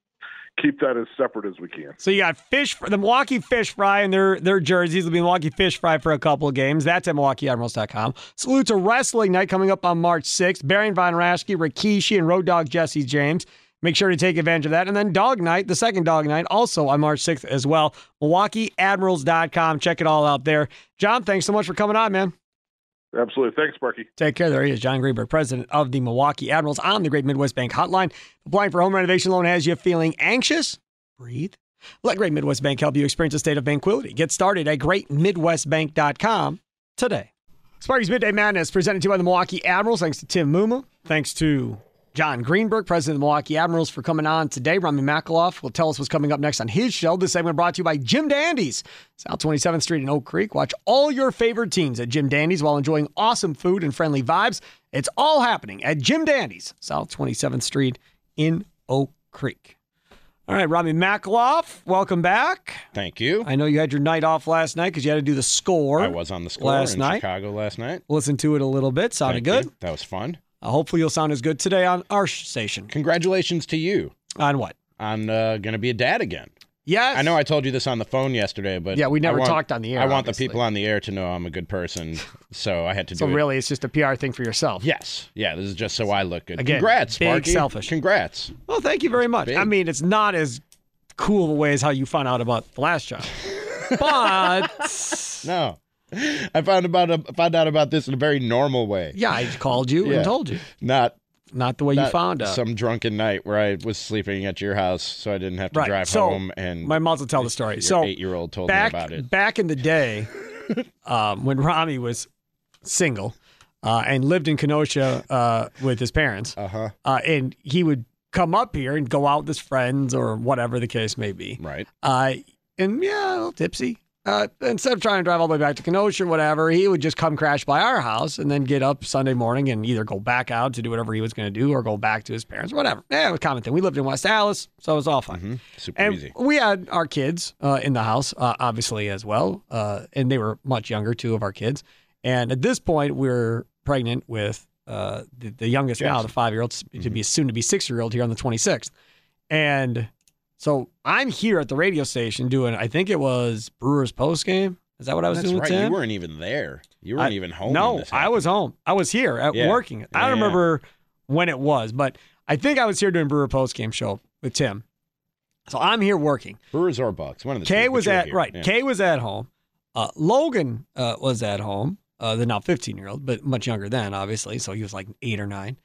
keep that as separate as we can. So you got fish, the Milwaukee Fish Fry and their their jerseys will be Milwaukee Fish Fry for a couple of games. That's at MilwaukeeAdmirals.com. Salute to Wrestling Night coming up on March 6th. Baron Von Raschke, Rikishi, and Road Dog Jesse James. Make sure to take advantage of that. And then Dog Night, the second Dog Night, also on March 6th as well. MilwaukeeAdmirals.com. Check it all out there. John, thanks so much for coming on, man. Absolutely. Thanks, Sparky. Take care. There he is, John Greenberg, president of the Milwaukee Admirals on the Great Midwest Bank Hotline. Applying for home renovation loan has you feeling anxious? Breathe. Let Great Midwest Bank help you experience a state of tranquility. Get started at greatmidwestbank.com today. Sparky's Midday Madness presented to you by the Milwaukee Admirals. Thanks to Tim Muma. Thanks to John Greenberg, president of the Milwaukee Admirals, for coming on today. Rami Makaloff will tell us what's coming up next on his show. This segment brought to you by Jim Dandy's, South 27th Street in Oak Creek. Watch all your favorite teams at Jim Dandy's while enjoying awesome food and friendly vibes. It's all happening at Jim Dandy's, South 27th Street in Oak Creek. All right, Rami Makaloff, welcome back. Thank you. I know you had your night off last night because you had to do the score. I was on the score last in night. Chicago last night. Listen to it a little bit. Sounded Thank good. you. That was fun. Uh, hopefully, you'll sound as good today on our station. Congratulations to you On what? on uh, going to be a dad again. Yes. I know I told you this on the phone yesterday, but Yeah, we never want- talked on the air, I want obviously. the people on the air to know I'm a good person, (laughs) so I had to So do it. really, it's just a PR thing for yourself. Yes, yeah. This is just so I look good. Again, Congrats, big Sparky. selfish. Congrats. Well, thank you very much. Big. I mean, it's not as cool of a way as how you found out about the last job, (laughs) but No, I found about a, found out about this in a very normal way. yeah, I called you Yeah. and told you. Not Not the way you found out. some drunken night where I was sleeping at your house, so I didn't have to Right. drive So, home. And My mom will tell the story. So eight-year-old told back, me about it. Back in the day, (laughs) um, when Rami was single uh, and lived in Kenosha uh, with his parents, Uh-huh. uh, and he would come up here and go out with his friends or whatever the case may be. Right. Uh, and yeah, a little tipsy. Uh, instead of trying to drive all the way back to Kenosha or whatever, he would just come crash by our house and then get up Sunday morning and either go back out to do whatever he was going to do or go back to his parents, whatever. Yeah, it was a common thing. We lived in West Allis, so it was all fine. Mm-hmm. Super And easy. we had our kids uh, in the house, uh, obviously, as well. Uh, and they were much younger, two of our kids. And at this point, we're pregnant with uh, the, the youngest now, the five year old, to Mm-hmm. be soon to be six year old here on the 26th. And so I'm here at the radio station doing, I think it was Brewers post game. Is that what I was That's doing right. with Tim? You weren't even there. You weren't I- even home. No, I was home. I was here at Yeah. working. I don't yeah. remember when it was, but I think I was here doing Brewer post game show with Tim. So I'm here working. Brewers or Bucks. One of the Kay two, was at here. right. Yeah. Kay was at home. Uh, Logan uh, was at home. Uh, the now 15 year old, but much younger then, obviously. So he was like eight or nine.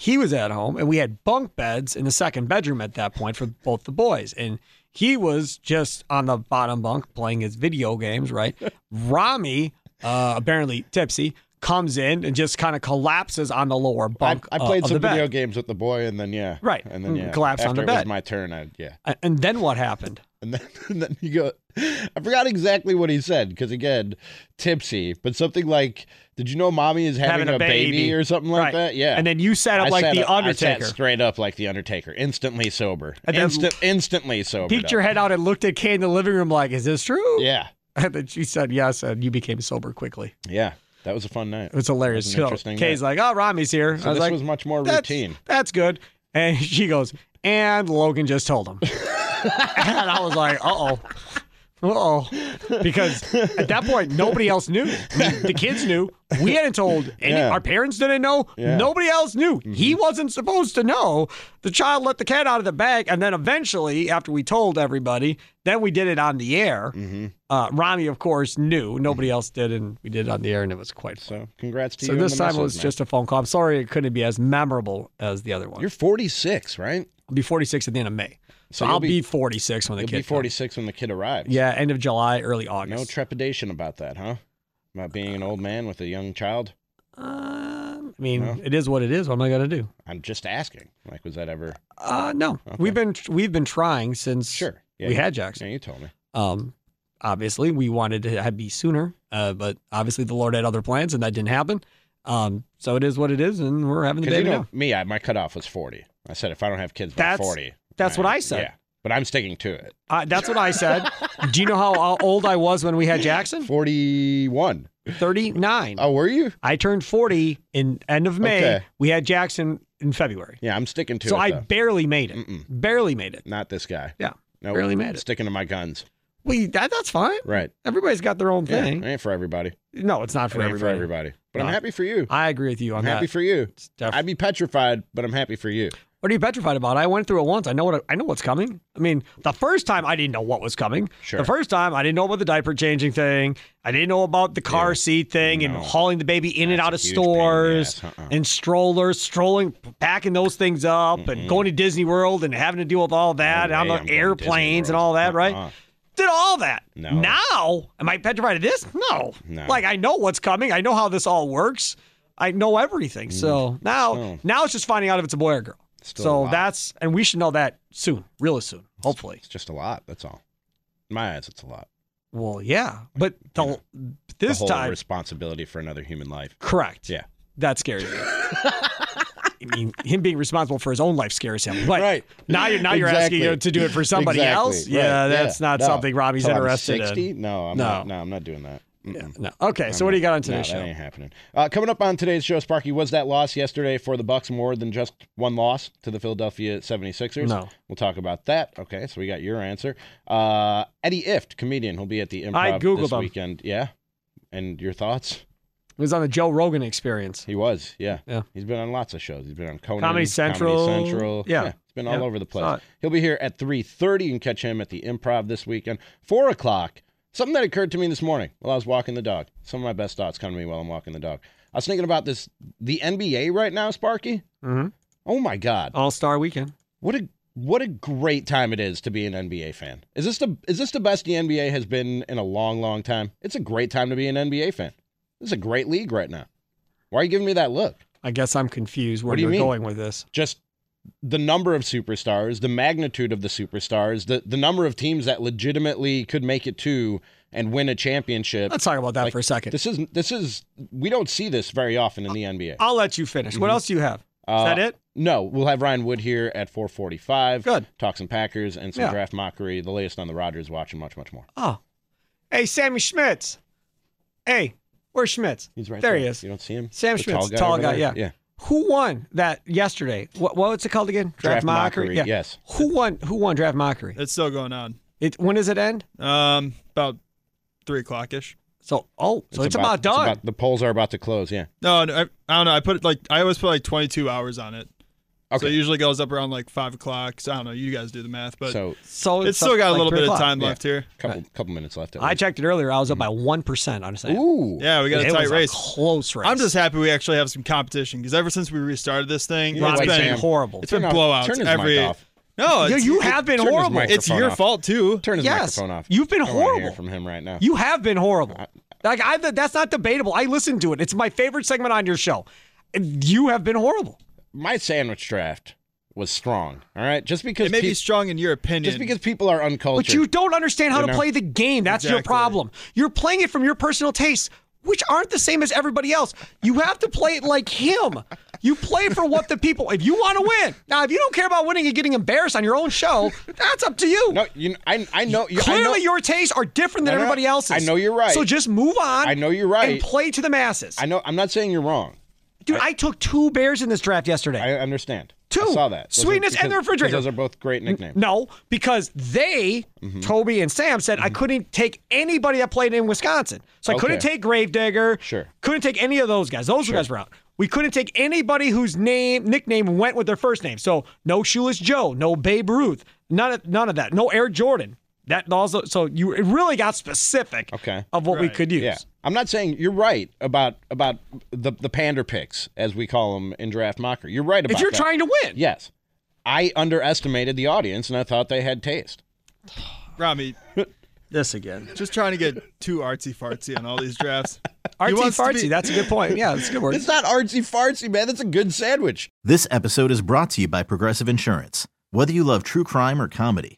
He was at home, and we had bunk beds in the second bedroom at that point for both the boys. And he was just on the bottom bunk playing his video games. Right. (laughs) Rami, uh, apparently tipsy, comes in and just kind of collapses on the lower bunk. I uh, played of some the bed. video games with the boy, and then yeah, Right. and then yeah, collapsed on After the it was my turn. I yeah, And then what happened? (laughs) and then and then you go. I forgot exactly what he said because again, tipsy, but something like, "Did you know mommy is having, Having a baby. or something like Right. that?" Yeah, And then you sat up I like sat the up- I Undertaker. sat straight up like the Undertaker, instantly sober, And Instant, instantly sober. Peeked your head out and looked at Kay in the living room like, is this true? Yeah, (laughs) And then she said yes, and you became sober quickly. yeah, that was a fun night. It was hilarious. That was So interesting Kay's night. like, oh, Rami's here. So I was this like, was much more that's, routine. That's good. And (laughs) she goes, and Logan just told him. (laughs) and I was like, uh oh. Oh. Because at that point, nobody else knew. The kids knew. We hadn't told any, Yeah. our parents didn't know. Yeah. Nobody else knew. He wasn't supposed to know. The child let the cat out of the bag. And then eventually, after we told everybody, then we did it on the air. Mm-hmm. Uh, Rami, of course, knew. Nobody else did. And we did it on the air, and it was quite fun. So congrats to So you. So this time it was man. just a phone call. I'm sorry it couldn't be as memorable as the other one. You're 46, right? I'll be 46 at the end of May. So, So I'll be, be- 46 when the You'll kid be 46 when the kid arrives. Yeah, end of July, early August. No trepidation about that, huh? About being an old man with a young child? Um, I mean, No? it is what it is. What am I going to do? I'm just asking. Like, was that ever? Uh, no. Okay. We've been we've been trying since Sure. Yeah, we you- had Jackson. Yeah, you told me. Um, obviously, we wanted to be sooner, uh, but obviously the Lord had other plans, and that didn't happen. Um, so it is what it is, and we're having the Because you baby know, now. me, I, my cutoff was 40. I said if I don't have kids by That's- 40. That's what I said. Yeah. But I'm sticking to it. Uh, that's what I said. do you know how old I was when we had Jackson? 41. 39. Oh, were you? I turned 40 in end of May. Okay. We had Jackson in February. Yeah, I'm sticking to So it. So I though. barely made it. Mm-mm. Barely made it. Not this guy. Yeah. Nope. barely made it. Sticking to my guns. We that, that's fine. Right. Everybody's got their own Yeah, thing. it ain't for everybody. No, it's not for It ain't everybody. for everybody. But I'm happy for you. I agree with you on I'm that. happy for you. def- I'd be petrified, but I'm happy for you. What are you petrified about? I went through it once. I know what I know what's coming. I mean, the first time I didn't know what was coming. Sure. The first time I didn't know about the diaper changing thing. I didn't know about the car Yeah. seat thing and hauling the baby in and out of huge pain in the stores. Uh-uh. and strollers, strolling, packing those things up, and going to Disney World and having to deal with all that No on the airplanes and all that, World. right? Uh-uh. Did all that. No. Now, am I petrified of this? No. No. Like I know what's coming. I know how this all works. I know everything. So now, Oh. now it's just finding out if it's a boy or a girl. Still so that's and we should know that soon, really soon, hopefully. It's just a lot. That's all. In my eyes, it's a lot. Well, yeah, but the, Yeah. this the whole time, responsibility for another human life. correct. Yeah. that scares me. (laughs) I mean, him being responsible for his own life scares him. But Right. now you're now you're asking Exactly. to do it for somebody Exactly. else. Right. Yeah, that's not No. something Robbie's Till I'm interested 60? in. No, I'm No. not. No, I'm not doing that. Yeah, no. Okay, so I'm what do you got on today's no, show? That ain't happening. Uh, coming up on today's show, Sparky, was that loss yesterday for the Bucks more than just one loss to the Philadelphia 76ers? No. We'll talk about that. Okay, so we got your answer. Uh, Eddie Ifft, comedian, will be at the I Improv Googled this him. weekend. Yeah. And your thoughts? He was on the Joe Rogan Experience. He was, yeah. Yeah. He's been on lots of shows. He's been on Conan, Comedy Central. Comedy Central. Yeah. he's been Yeah. all over the place. He'll be here at 3.30. You can catch him at the Improv this weekend. 4 o'clock, something that occurred to me this morning while I was walking the dog. Some of my best thoughts come to me while I'm walking the dog. I was thinking about this, the NBA right now, Sparky. Mhm. Oh, my God. All Star Weekend. What a what a great time it is to be an NBA fan. Is this the is this the best the NBA has been in a long, long time? It's a great time to be an NBA fan. This is a great league right now. Why are you giving me that look? I guess I'm confused where What do you you're mean? going with this. Just the number of superstars, the magnitude of the superstars, the the number of teams that legitimately could make it to and win a championship. Let's talk about that Like, for a second. This is this is we don't see this very often in the NBA. I'll let you finish. What else do you have? Is Uh, that it? No, we'll have Ryan Wood here at 4:45. Good. Talk some Packers and some Yeah. draft mockery. The latest on the Rodgers watch and much much more. Oh. Hey, Sammy Schmitz. Hey, where's Schmitz? He's right there. there. he is. You don't see him? Sam The Schmitz, tall guy tall guy, yeah. Yeah. Who won that yesterday? What what's it called again? Draft Mockery, yes. Who won? Who won Draft Mockery? It's still going on. It when does it end? Um, about three o'clock ish. So oh, so it's, about, done. the polls are about to close. Yeah. No, no, I, I don't know. I put like I always put like 22 hours on it. So it usually goes up around like five o'clock. So I don't know. You guys do the math, but So so it's still got a little three bit of o'clock. time Yeah. left here. couple couple minutes left. At I checked it earlier. I was up by mm-hmm. one percent on a Sam. Ooh. Yeah, we got a tight was race. close race. I'm just happy we actually have some competition because ever since we restarted this thing, Yeah, it's like been Sam. horrible. It's been Turn off- blowouts turn his every. mic off. No, You- it's, you have been horrible. It's your off. fault too. Turn his Yes. microphone off. You've been I hear horrible. from him right now. You have been horrible. Like I, that's not debatable. I listened to it. It's my favorite segment on your show. You have been horrible. My sandwich draft was strong. All right, just because It may be strong in your opinion. just because people are uncultured. But you don't understand how You to play the game. That's your problem. You're playing it from your personal tastes, which aren't the same as everybody else. You have to play it like him. You play for what the people. If you want to win, now if you don't care about winning and getting embarrassed on your own show, that's up to you. No, you. I I know. You, I Clearly, know, your tastes are different than know- everybody else's. I know you're right. So just move on. I know you're right. And play to the masses. I know. I'm not saying you're wrong. Dude, I, took two bears in this draft yesterday. I understand. Two. I saw that. Those Sweetness and the because- refrigerator. Those are both great nicknames. No, because they, Mm-hmm. Toby and Sam, said I couldn't take anybody that played in Wisconsin. So I couldn't Okay. take Gravedigger. Sure. Couldn't take any of those guys. Those guys were out. We couldn't take anybody whose name nickname went with their first name. So no Shoeless Joe, no Babe Ruth, none of none of that. No Air Jordan. That also so you it really got specific Okay. of what we could use. Yeah, I'm not saying you're right about about the the pander picks as we call them in draft mocker. You're right about If you're that. trying to win. Yes, I underestimated the audience and I thought they had taste. Rami, (sighs) This again. just trying to get too artsy fartsy on all these drafts. (laughs) Artsy fartsy, be- that's a good point. Yeah, that's a good word. (laughs) It's not artsy fartsy, man. That's a good sandwich. This episode is brought to you by Progressive Insurance. Whether you love true crime or comedy,